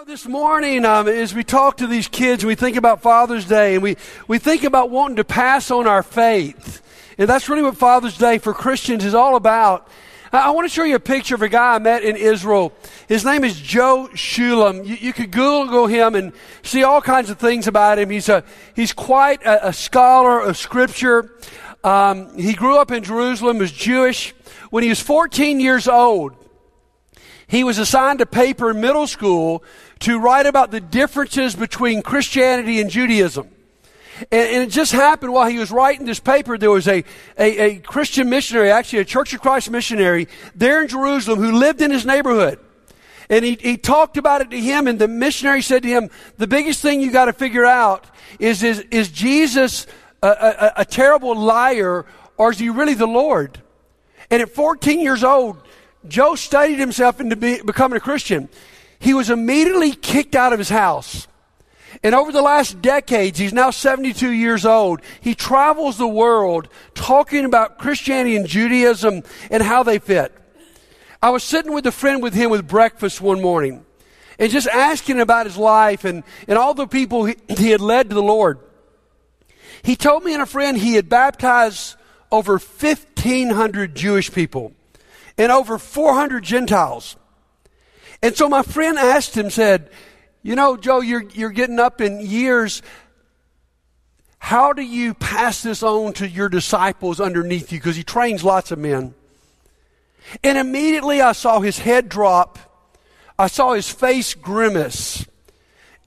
know, this morning, um, as we talk to these kids, we think about Father's Day, and we, we think about wanting to pass on our faith. And that's really what Father's Day for Christians is all about. I, I want to show you a picture of a guy I met in Israel. His name is Joe Shulam. You, you could Google him and see all kinds of things about him. He's, a, he's quite a, a scholar of Scripture. Um, he grew up in Jerusalem, was Jewish. When he was 14 years old, he was assigned a paper in middle school to write about the differences between Christianity and Judaism. And, and, it just happened while he was writing this paper, there was a, a, a Christian missionary, actually a Church of Christ missionary, there in Jerusalem who lived in his neighborhood. And he, he talked about it to him, and the missionary said to him, The biggest thing you got to figure out is, is, is Jesus a, a, a terrible liar, or is he really the Lord? And at 14 years old, Joe studied himself into be, becoming a Christian. He was immediately kicked out of his house. And over the last decades, he's now 72 years old. He travels the world talking about Christianity and Judaism and how they fit. I was sitting with a friend with him with breakfast one morning and just asking about his life and, and all the people he, he had led to the Lord. He told me and a friend he had baptized over 1,500 Jewish people and over 400 Gentiles. And so my friend asked him, said, You know, Joe, you're, you're getting up in years. How do you pass this on to your disciples underneath you? Because he trains lots of men. And immediately I saw his head drop. I saw his face grimace.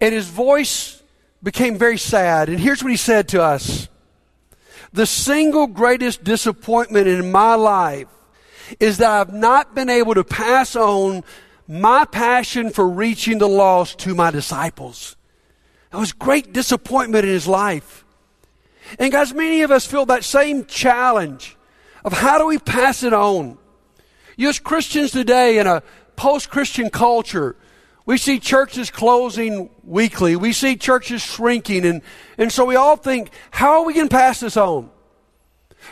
And his voice became very sad. And here's what he said to us The single greatest disappointment in my life is that I've not been able to pass on my passion for reaching the lost to my disciples. It was great disappointment in his life. And guys, many of us feel that same challenge of how do we pass it on? You as Christians today in a post-Christian culture, we see churches closing weekly. We see churches shrinking. And, and so we all think, how are we going to pass this on?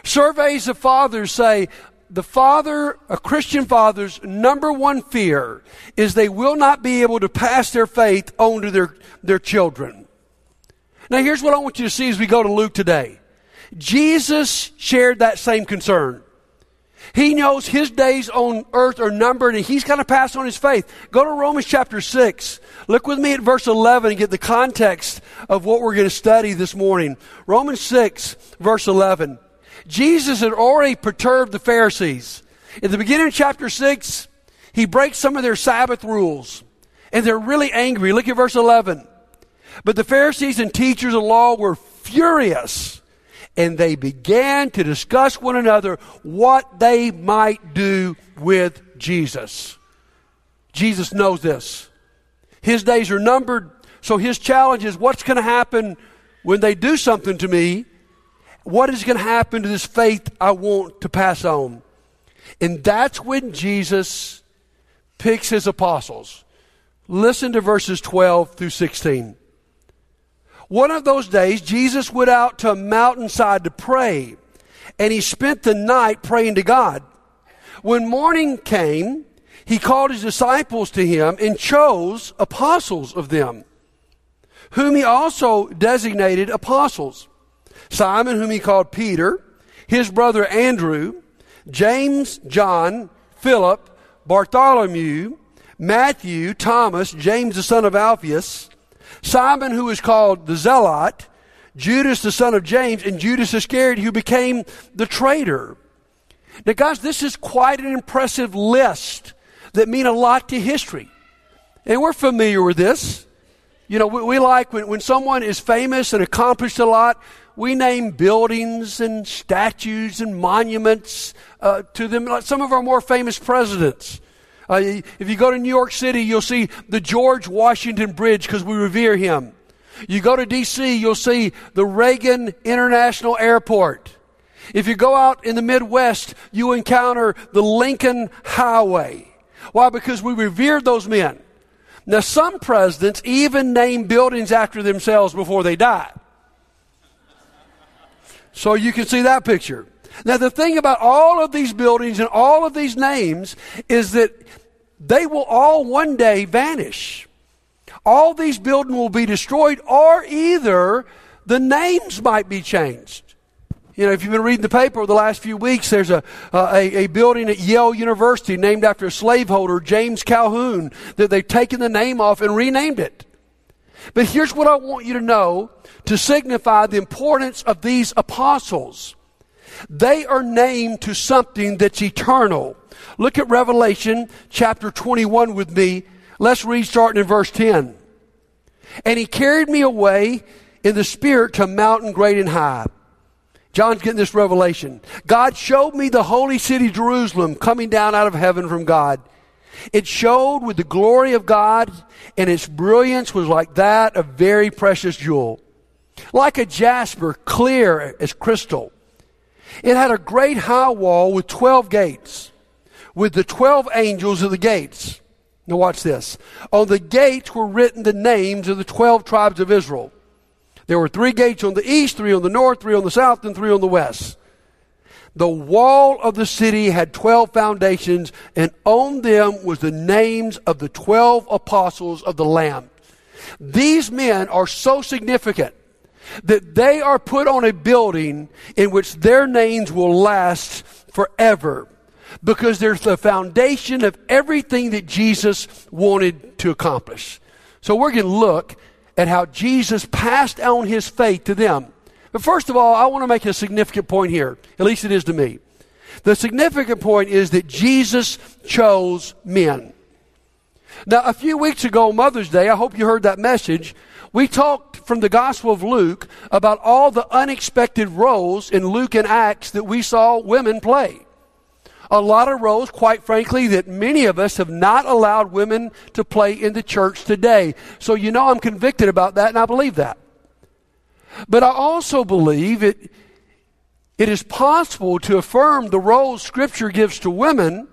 Surveys of fathers say the father, a Christian father's number one fear is they will not be able to pass their faith on to their, their children. Now, here's what I want you to see as we go to Luke today. Jesus shared that same concern. He knows his days on earth are numbered and he's going to pass on his faith. Go to Romans chapter 6. Look with me at verse 11 and get the context of what we're going to study this morning. Romans 6, verse 11. Jesus had already perturbed the Pharisees. In the beginning of chapter 6, he breaks some of their Sabbath rules. And they're really angry. Look at verse 11. But the Pharisees and teachers of law were furious. And they began to discuss one another what they might do with Jesus. Jesus knows this. His days are numbered. So his challenge is what's going to happen when they do something to me what is going to happen to this faith I want to pass on? And that's when Jesus picks his apostles. Listen to verses 12 through 16. One of those days, Jesus went out to a mountainside to pray, and he spent the night praying to God. When morning came, he called his disciples to him and chose apostles of them, whom he also designated apostles Simon, whom he called Peter, his brother Andrew, James, John, Philip, Bartholomew, Matthew, Thomas, James the son of Alphaeus, Simon, who was called the Zealot, Judas the son of James, and Judas Iscariot, who became the traitor. Now, guys, this is quite an impressive list that mean a lot to history. And we're familiar with this. You know, we, we like when, when someone is famous and accomplished a lot, we name buildings and statues and monuments uh, to them, like some of our more famous presidents. Uh, if you go to New York City, you'll see the George Washington Bridge because we revere him. You go to D.C., you'll see the Reagan International Airport. If you go out in the Midwest, you encounter the Lincoln Highway. Why? Because we revered those men. Now, some presidents even name buildings after themselves before they die. So you can see that picture. Now, the thing about all of these buildings and all of these names is that they will all one day vanish. All these buildings will be destroyed, or either the names might be changed. You know, if you've been reading the paper over the last few weeks, there's a, uh, a, a, building at Yale University named after a slaveholder, James Calhoun, that they've taken the name off and renamed it. But here's what I want you to know to signify the importance of these apostles. They are named to something that's eternal. Look at Revelation chapter 21 with me. Let's read starting in verse 10. And he carried me away in the spirit to a mountain great and high. John's getting this revelation. God showed me the holy city Jerusalem coming down out of heaven from God. It showed with the glory of God, and its brilliance was like that of very precious jewel, like a jasper, clear as crystal. It had a great high wall with 12 gates with the 12 angels of the gates. Now, watch this. On the gates were written the names of the 12 tribes of Israel. There were three gates on the east, three on the north, three on the south, and three on the west. The wall of the city had 12 foundations, and on them was the names of the 12 apostles of the Lamb. These men are so significant that they are put on a building in which their names will last forever because there's the foundation of everything that Jesus wanted to accomplish. So we're going to look at how Jesus passed on his faith to them. But first of all, I want to make a significant point here. At least it is to me. The significant point is that Jesus chose men. Now, a few weeks ago, Mother's Day, I hope you heard that message. We talked from the Gospel of Luke about all the unexpected roles in Luke and Acts that we saw women play a lot of roles, quite frankly, that many of us have not allowed women to play in the church today. So you know I'm convicted about that, and I believe that. But I also believe it, it is possible to affirm the roles Scripture gives to women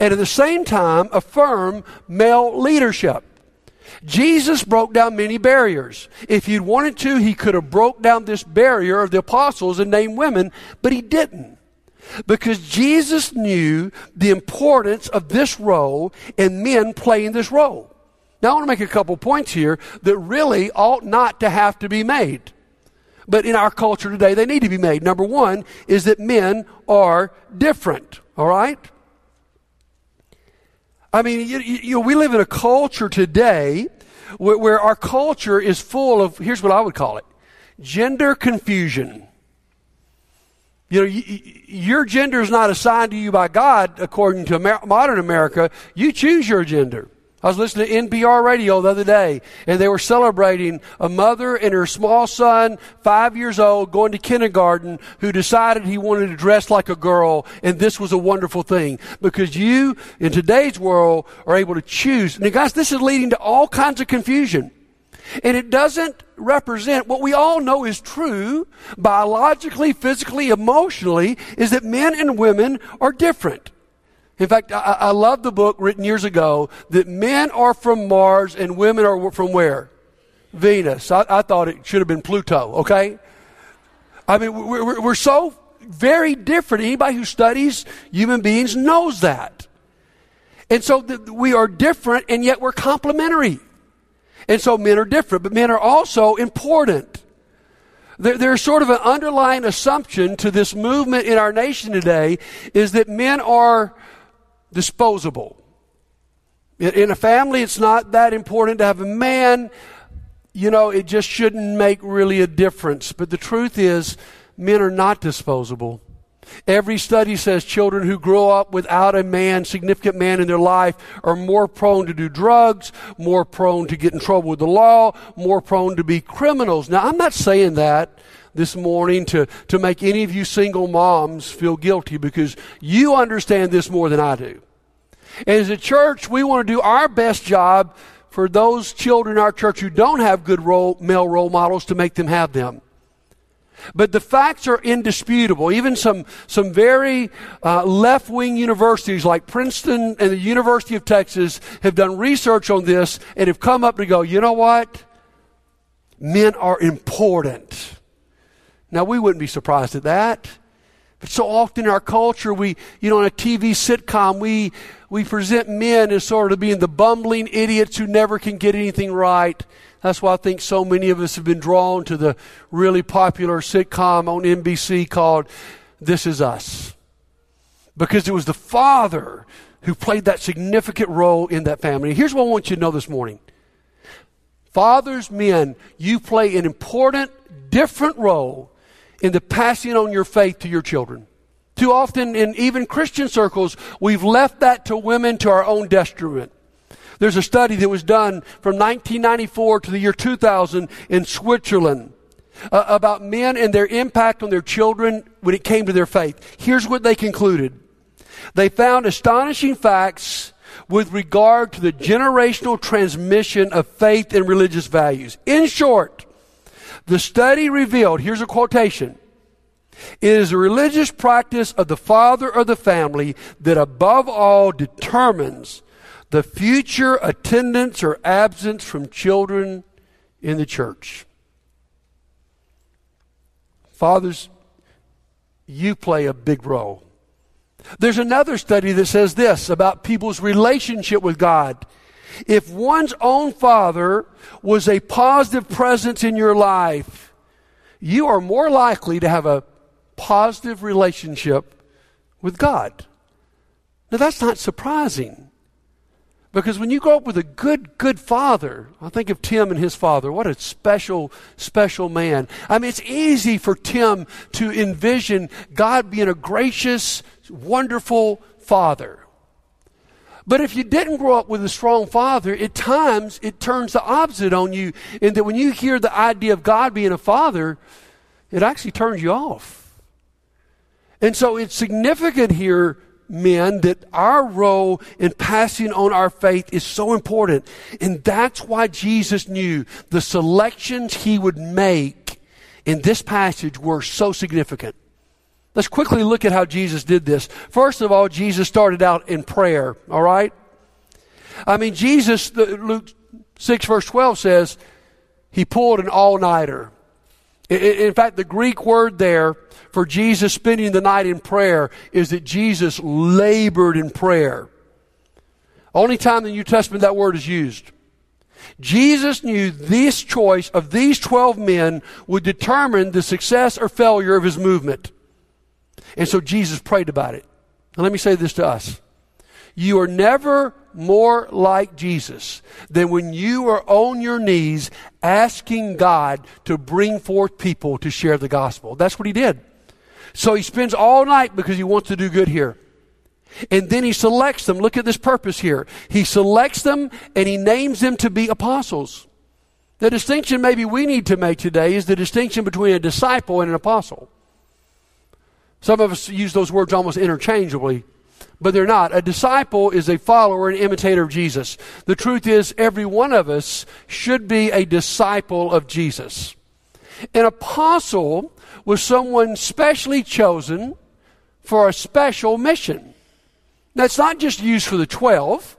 and at the same time affirm male leadership. Jesus broke down many barriers. If he'd wanted to, he could have broke down this barrier of the apostles and named women, but he didn't. Because Jesus knew the importance of this role and men playing this role. Now, I want to make a couple points here that really ought not to have to be made. But in our culture today, they need to be made. Number one is that men are different, all right? I mean, you, you know, we live in a culture today where, where our culture is full of, here's what I would call it gender confusion. You know, your gender is not assigned to you by God according to Amer- modern America. You choose your gender. I was listening to NPR radio the other day, and they were celebrating a mother and her small son, five years old, going to kindergarten, who decided he wanted to dress like a girl, and this was a wonderful thing because you, in today's world, are able to choose. Now, guys, this is leading to all kinds of confusion. And it doesn't represent what we all know is true biologically, physically, emotionally, is that men and women are different. In fact, I, I, love the book written years ago that men are from Mars and women are from where? Venus. I, I thought it should have been Pluto, okay? I mean, we're, we're so very different. Anybody who studies human beings knows that. And so we are different and yet we're complementary. And so men are different, but men are also important. There, there's sort of an underlying assumption to this movement in our nation today is that men are disposable. In, a family, it's not that important to have a man. You know, it just shouldn't make really a difference. But the truth is, men are not disposable. Every study says children who grow up without a man, significant man in their life, are more prone to do drugs, more prone to get in trouble with the law, more prone to be criminals. Now, I'm not saying that this morning to, to make any of you single moms feel guilty because you understand this more than I do. As a church, we want to do our best job for those children in our church who don't have good role, male role models to make them have them. But the facts are indisputable. Even some, some very uh, left wing universities like Princeton and the University of Texas have done research on this and have come up to go, you know what? Men are important. Now, we wouldn't be surprised at that But so often in our culture, we, you know, in a TV sitcom, we, we present men as sort of being the bumbling idiots who never can get anything right. That's why I think so many of us have been drawn to the really popular sitcom on NBC called This Is Us. Because it was the father who played that significant role in that family. Here's what I want you to know this morning. Fathers, men, you play an important, different role in the passing on your faith to your children. Too often in even Christian circles, we've left that to women to our own detriment. There's a study that was done from 1994 to the year 2000 in Switzerland uh, about men and their impact on their children when it came to their faith. Here's what they concluded. They found astonishing facts with regard to the generational transmission of faith and religious values. In short, the study revealed, here's a quotation, it is a religious practice of the father of the family that above all determines the future attendance or absence from children in the church. Fathers, you play a big role. There's another study that says this about people's relationship with God. If one's own father was a positive presence in your life, you are more likely to have a positive relationship with God. Now, that's not surprising. Because when you grow up with a good, good father, I think of Tim and his father. What a special, special man. I mean, it's easy for Tim to envision God being a gracious, wonderful father. But if you didn't grow up with a strong father, at times it turns the opposite on you, in that when you hear the idea of God being a father, it actually turns you off. And so it's significant here men that our role in passing on our faith is so important. And that's why Jesus knew the selections he would make in this passage were so significant. Let's quickly look at how Jesus did this. First of all, Jesus started out in prayer, all right? I mean, Jesus, Luke 6 verse 12 says, he pulled an all-nighter. In fact, the Greek word there for Jesus spending the night in prayer is that Jesus labored in prayer. Only time in the New Testament that word is used. Jesus knew this choice of these 12 men would determine the success or failure of his movement. And so Jesus prayed about it. Now let me say this to us. You are never more like Jesus than when you are on your knees asking God to bring forth people to share the gospel. That's what he did. So he spends all night because he wants to do good here. And then he selects them. Look at this purpose here. He selects them and he names them to be apostles. The distinction maybe we need to make today is the distinction between a disciple and an apostle. Some of us use those words almost interchangeably, but they're not. A disciple is a follower and imitator of Jesus. The truth is, every one of us should be a disciple of Jesus. An apostle was someone specially chosen for a special mission. That's not just used for the 12.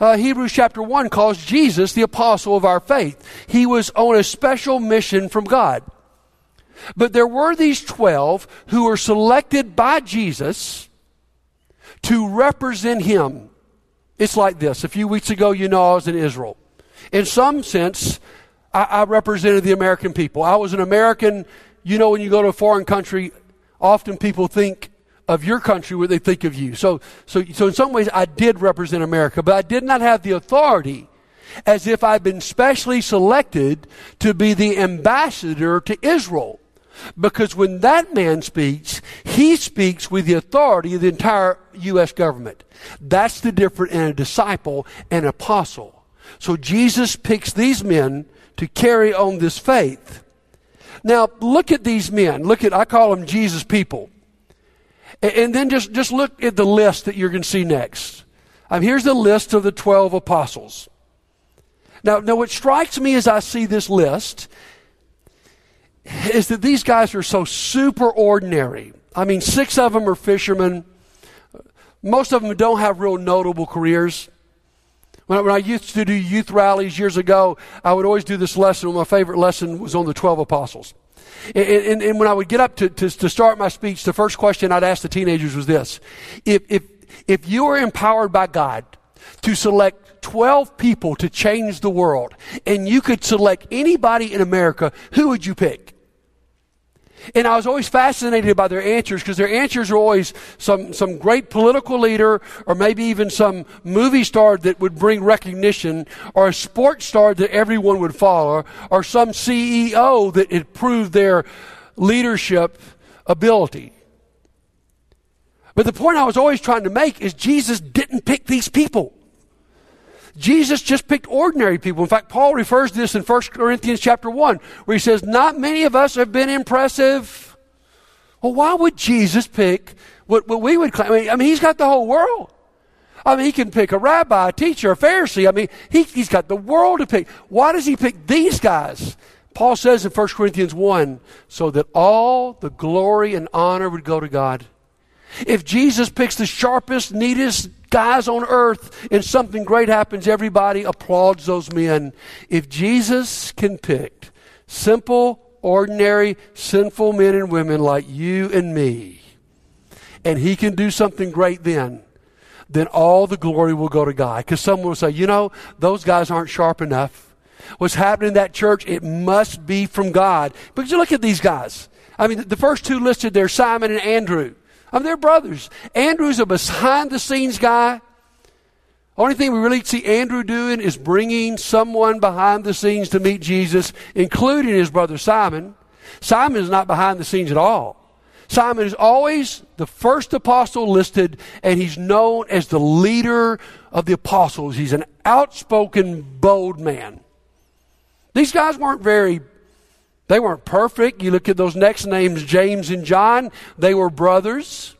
Uh, Hebrews chapter 1 calls Jesus the apostle of our faith. He was on a special mission from God. But there were these 12 who were selected by Jesus to represent him. It's like this. A few weeks ago, you know, I was in Israel. In some sense, I, I represented the American people. I was an American you know, when you go to a foreign country, often people think of your country what they think of you. So, so, so in some ways, I did represent America, but I did not have the authority as if I'd been specially selected to be the ambassador to Israel. Because when that man speaks, he speaks with the authority of the entire U.S. government. That's the difference in a disciple and an apostle. So Jesus picks these men to carry on this faith. Now, look at these men. Look at, I call them Jesus people. And, and then just, just look at the list that you're going to see next. Um, here's the list of the 12 apostles. Now, now, what strikes me as I see this list is that these guys are so super ordinary. I mean, six of them are fishermen. Most of them don't have real notable careers. When I, when I, used to do youth rallies years ago, I would always do this lesson. My favorite lesson was on the 12 apostles. And, and, and when I would get up to, to, to start my speech, the first question I'd ask the teenagers was this. If, if, if you were empowered by God to select 12 people to change the world, and you could select anybody in America, who would you pick? And I was always fascinated by their answers because their answers were always some, some great political leader or maybe even some movie star that would bring recognition or a sports star that everyone would follow or some CEO that had proved their leadership ability. But the point I was always trying to make is Jesus didn't pick these people. Jesus just picked ordinary people. In fact, Paul refers to this in 1 Corinthians chapter 1, where he says, Not many of us have been impressive. Well, why would Jesus pick what, what we would claim? I mean, I mean, he's got the whole world. I mean, he can pick a rabbi, a teacher, a Pharisee. I mean, he, he's got the world to pick. Why does he pick these guys? Paul says in 1 Corinthians 1 so that all the glory and honor would go to God. If Jesus picks the sharpest, neatest guys on earth and something great happens, everybody applauds those men. If Jesus can pick simple, ordinary, sinful men and women like you and me, and he can do something great then, then all the glory will go to God. Because someone will say, you know, those guys aren't sharp enough. What's happening in that church, it must be from God. Because you look at these guys. I mean, the first two listed there, Simon and Andrew. Mean, they're brothers. Andrew's a behind the scenes guy. Only thing we really see Andrew doing is bringing someone behind the scenes to meet Jesus, including his brother Simon. Simon is not behind the scenes at all. Simon is always the first apostle listed, and he's known as the leader of the apostles. He's an outspoken, bold man. These guys weren't very they weren't perfect. You look at those next names, James and John, they were brothers.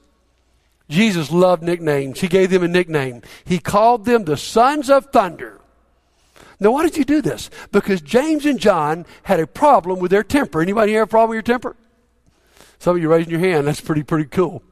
Jesus loved nicknames. He gave them a nickname. He called them the sons of thunder. Now, why did you do this? Because James and John had a problem with their temper. Anybody have a problem with your temper? Some of you raising your hand. That's pretty, pretty cool.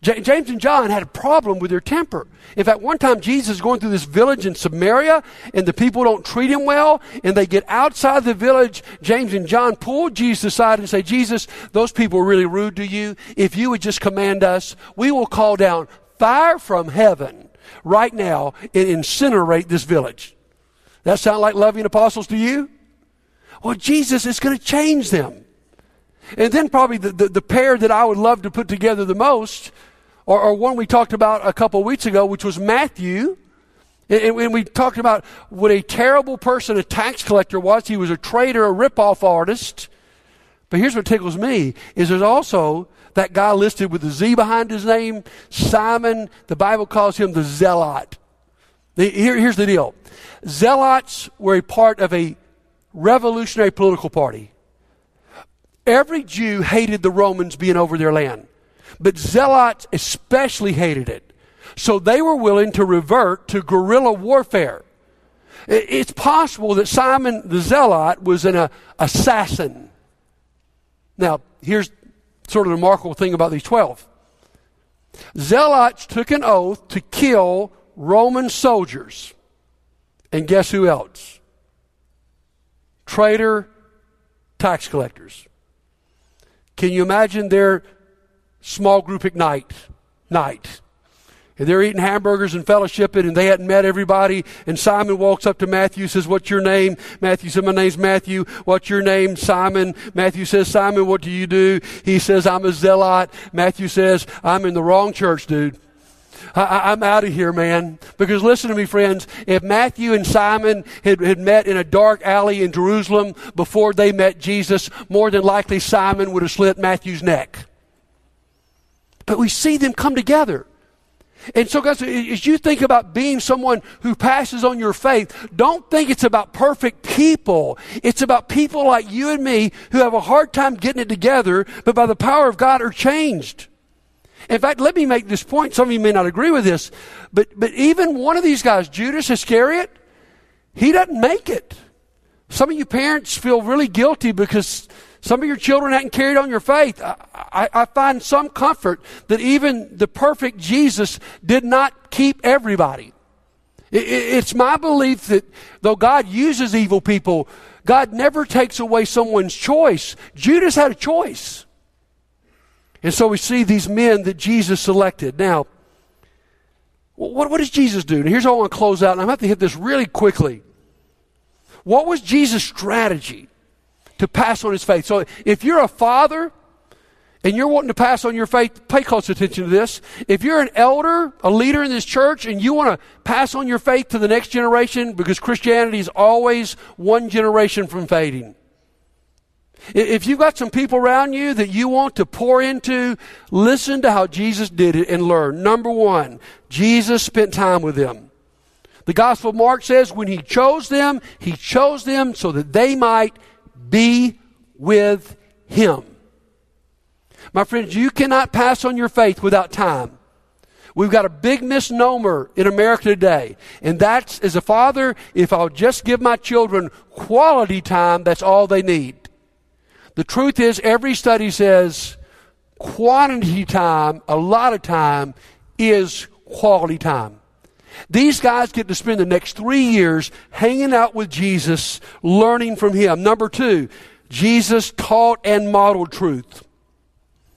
J- James and John had a problem with their temper. In fact, one time Jesus is going through this village in Samaria and the people don't treat him well and they get outside the village. James and John pull Jesus aside and say, Jesus, those people are really rude to you. If you would just command us, we will call down fire from heaven right now and incinerate this village. That sound like loving apostles to you? Well, Jesus is going to change them. And then probably the, the, the, pair that I would love to put together the most or, one we talked about a couple weeks ago, which was Matthew. And, and we talked about what a terrible person a tax collector was. He was a traitor, a ripoff artist. But here's what tickles me is there's also that guy listed with the Z behind his name, Simon. The Bible calls him the zealot. Here, here's the deal. Zealots were a part of a revolutionary political party. Every Jew hated the Romans being over their land. But zealots especially hated it. So they were willing to revert to guerrilla warfare. It's possible that Simon the Zealot was an assassin. Now, here's sort of the remarkable thing about these 12. Zealots took an oath to kill Roman soldiers. And guess who else? Traitor tax collectors. Can you imagine their small group ignite night. And they're eating hamburgers and fellowshipping, and they hadn't met everybody. And Simon walks up to Matthew, says, What's your name? Matthew said, My name's Matthew. What's your name? Simon. Matthew says, Simon, what do you do? He says, I'm a zealot. Matthew says, I'm in the wrong church, dude. I, am out of here, man. Because listen to me, friends. If Matthew and Simon had, had met in a dark alley in Jerusalem before they met Jesus, more than likely Simon would have slit Matthew's neck. But we see them come together. And so, guys, as you think about being someone who passes on your faith, don't think it's about perfect people. It's about people like you and me who have a hard time getting it together, but by the power of God are changed. In fact, let me make this point. Some of you may not agree with this, but, but even one of these guys, Judas Iscariot, he doesn't make it. Some of you parents feel really guilty because some of your children hadn't carried on your faith. I, I, I, find some comfort that even the perfect Jesus did not keep everybody. It's my belief that though God uses evil people, God never takes away someone's choice. Judas had a choice. And so we see these men that Jesus selected. Now, what, what does Jesus do? And here's how I want to close out, and I'm going to have to hit this really quickly. What was Jesus' strategy to pass on his faith? So if you're a father and you're wanting to pass on your faith, pay close attention to this. If you're an elder, a leader in this church, and you want to pass on your faith to the next generation, because Christianity is always one generation from fading. If you've got some people around you that you want to pour into, listen to how Jesus did it and learn. Number one, Jesus spent time with them. The Gospel of Mark says when he chose them, he chose them so that they might be with him. My friends, you cannot pass on your faith without time. We've got a big misnomer in America today. And that's, as a father, if I'll just give my children quality time, that's all they need. The truth is, every study says quantity time, a lot of time, is quality time. These guys get to spend the next three years hanging out with Jesus, learning from him. Number two, Jesus taught and modeled truth.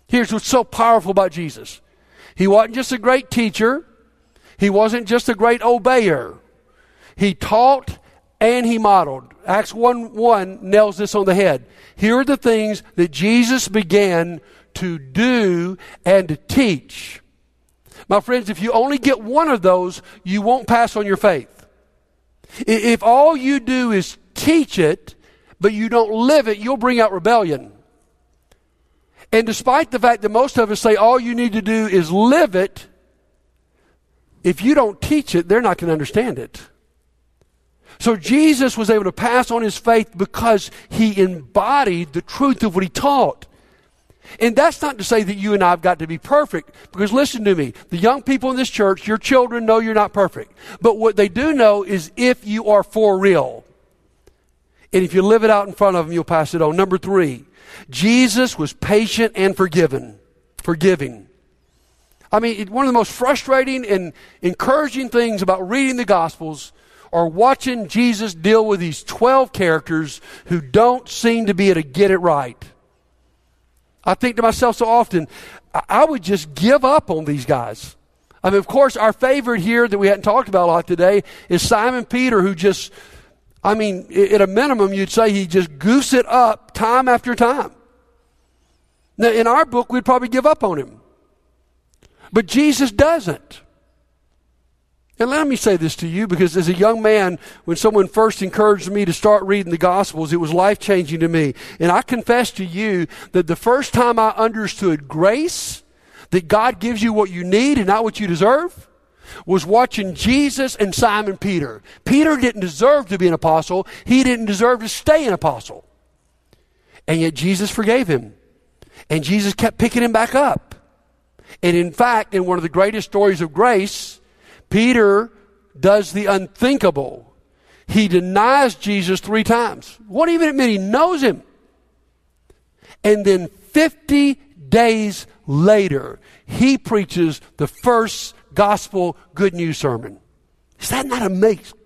Here's what's so powerful about Jesus. He wasn't just a great teacher. He wasn't just a great obeyer. He taught and he modeled. Acts 1 1 nails this on the head. Here are the things that Jesus began to do and to teach. My friends, if you only get one of those, you won't pass on your faith. If all you do is teach it, but you don't live it, you'll bring out rebellion. And despite the fact that most of us say all you need to do is live it, if you don't teach it, they're not going to understand it. So Jesus was able to pass on his faith because he embodied the truth of what he taught. And that's not to say that you and I have got to be perfect, because listen to me. The young people in this church, your children know you're not perfect. But what they do know is if you are for real. And if you live it out in front of them, you'll pass it on. Number three, Jesus was patient and forgiven, forgiving. I mean, one of the most frustrating and encouraging things about reading the Gospels or watching Jesus deal with these 12 characters who don't seem to be able to get it right. I think to myself so often, I would just give up on these guys. I mean, of course, our favorite here that we hadn't talked about a lot today is Simon Peter, who just I mean, at a minimum, you'd say he just goose it up time after time. Now, in our book, we'd probably give up on him. But Jesus doesn't. And let me say this to you because as a young man, when someone first encouraged me to start reading the Gospels, it was life changing to me. And I confess to you that the first time I understood grace, that God gives you what you need and not what you deserve, was watching Jesus and Simon Peter. Peter didn't deserve to be an apostle, he didn't deserve to stay an apostle. And yet Jesus forgave him. And Jesus kept picking him back up. And in fact, in one of the greatest stories of grace, Peter does the unthinkable. He denies Jesus three times. What even admit he knows him. And then 50 days later, he preaches the first gospel good news sermon. Is that not amazing?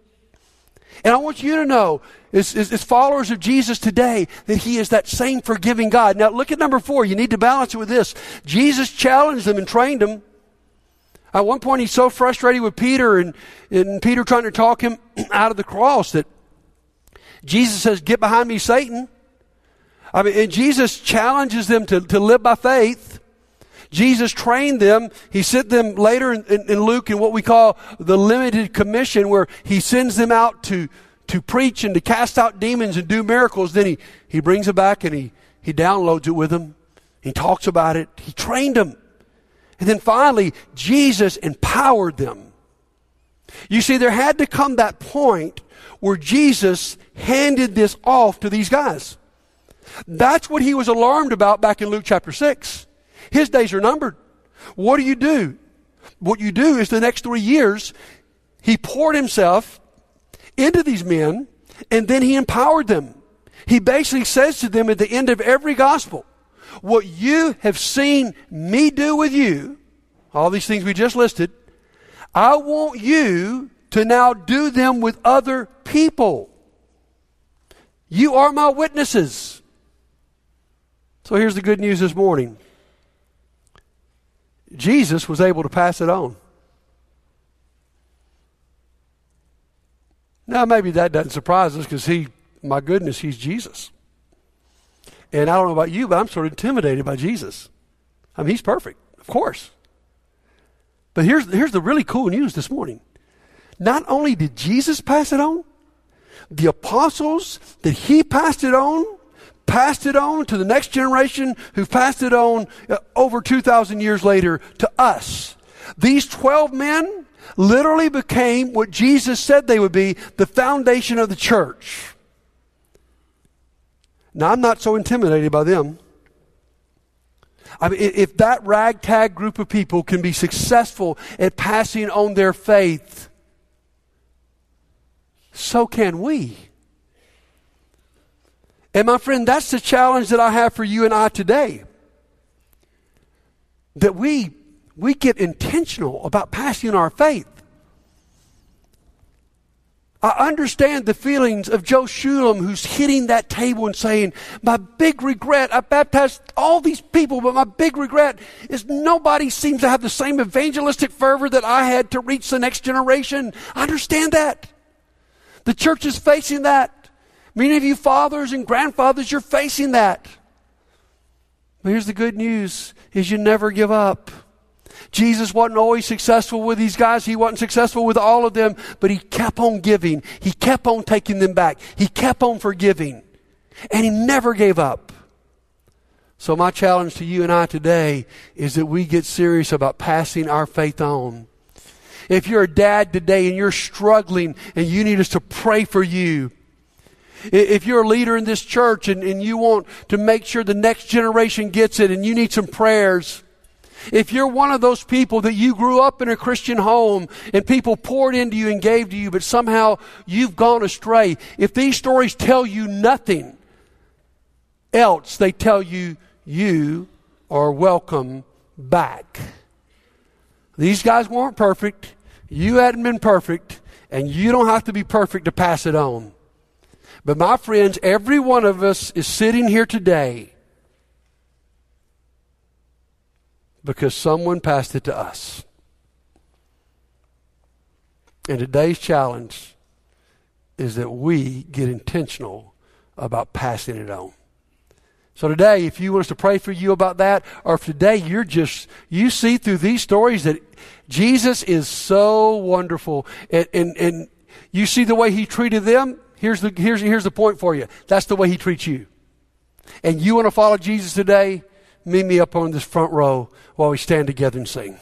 And I want you to know, as, as, as, followers of Jesus today, that He is that same forgiving God. Now, look at number four. You need to balance it with this. Jesus challenged them and trained them. At one point, he's so frustrated with Peter and, and Peter trying to talk him out of the cross that Jesus says, Get behind me, Satan. I mean, and Jesus challenges them to, to live by faith. Jesus trained them. He sent them later in, in, in, Luke in what we call the limited commission, where he sends them out to, to preach and to cast out demons and do miracles. Then he, he brings them back and he, he downloads it with them. He talks about it. He trained them. And then finally, Jesus empowered them. You see, there had to come that point where Jesus handed this off to these guys. That's what he was alarmed about back in Luke chapter 6. His days are numbered. What do you do? What you do is the next three years, he poured himself into these men and then he empowered them. He basically says to them at the end of every gospel, what you have seen me do with you, all these things we just listed, I want you to now do them with other people. You are my witnesses. So here's the good news this morning Jesus was able to pass it on. Now, maybe that doesn't surprise us because he, my goodness, he's Jesus. And I don't know about you, but I'm sort of intimidated by Jesus. I mean, he's perfect, of course. But here's, here's the really cool news this morning. Not only did Jesus pass it on, the apostles that he passed it on, passed it on to the next generation who passed it on uh, over 2,000 years later to us. These 12 men literally became what Jesus said they would be the foundation of the church. Now, I'm not so intimidated by them. I mean, if that ragtag group of people can be successful at passing on their faith, so can we. And my friend, that's the challenge that I have for you and I today. That we we get intentional about passing our faith. I understand the feelings of Joe Shulam who's hitting that table and saying, My big regret, I baptized all these people, but my big regret is nobody seems to have the same evangelistic fervor that I had to reach the next generation. I understand that. The church is facing that. Many of you fathers and grandfathers, you're facing that. But here's the good news is you never give up. Jesus wasn't always successful with these guys. He wasn't successful with all of them, but he kept on giving. He kept on taking them back. He kept on forgiving. And he never gave up. So my challenge to you and I today is that we get serious about passing our faith on. If you're a dad today and you're struggling and you need us to pray for you, if you're a leader in this church and, and you want to make sure the next generation gets it and you need some prayers, if you're one of those people that you grew up in a Christian home and people poured into you and gave to you, but somehow you've gone astray, if these stories tell you nothing else, they tell you you are welcome back. These guys weren't perfect. You hadn't been perfect, and you don't have to be perfect to pass it on. But my friends, every one of us is sitting here today because someone passed it to us. And today's challenge is that we get intentional about passing it on. So today, if you want us to pray for you about that, or if today you're just, you see through these stories that Jesus is so wonderful and, and, and you see the way he treated them, here's the, here's, here's the point for you. That's the way he treats you. And you want to follow Jesus today, meet me up on this front row while we stand together and sing.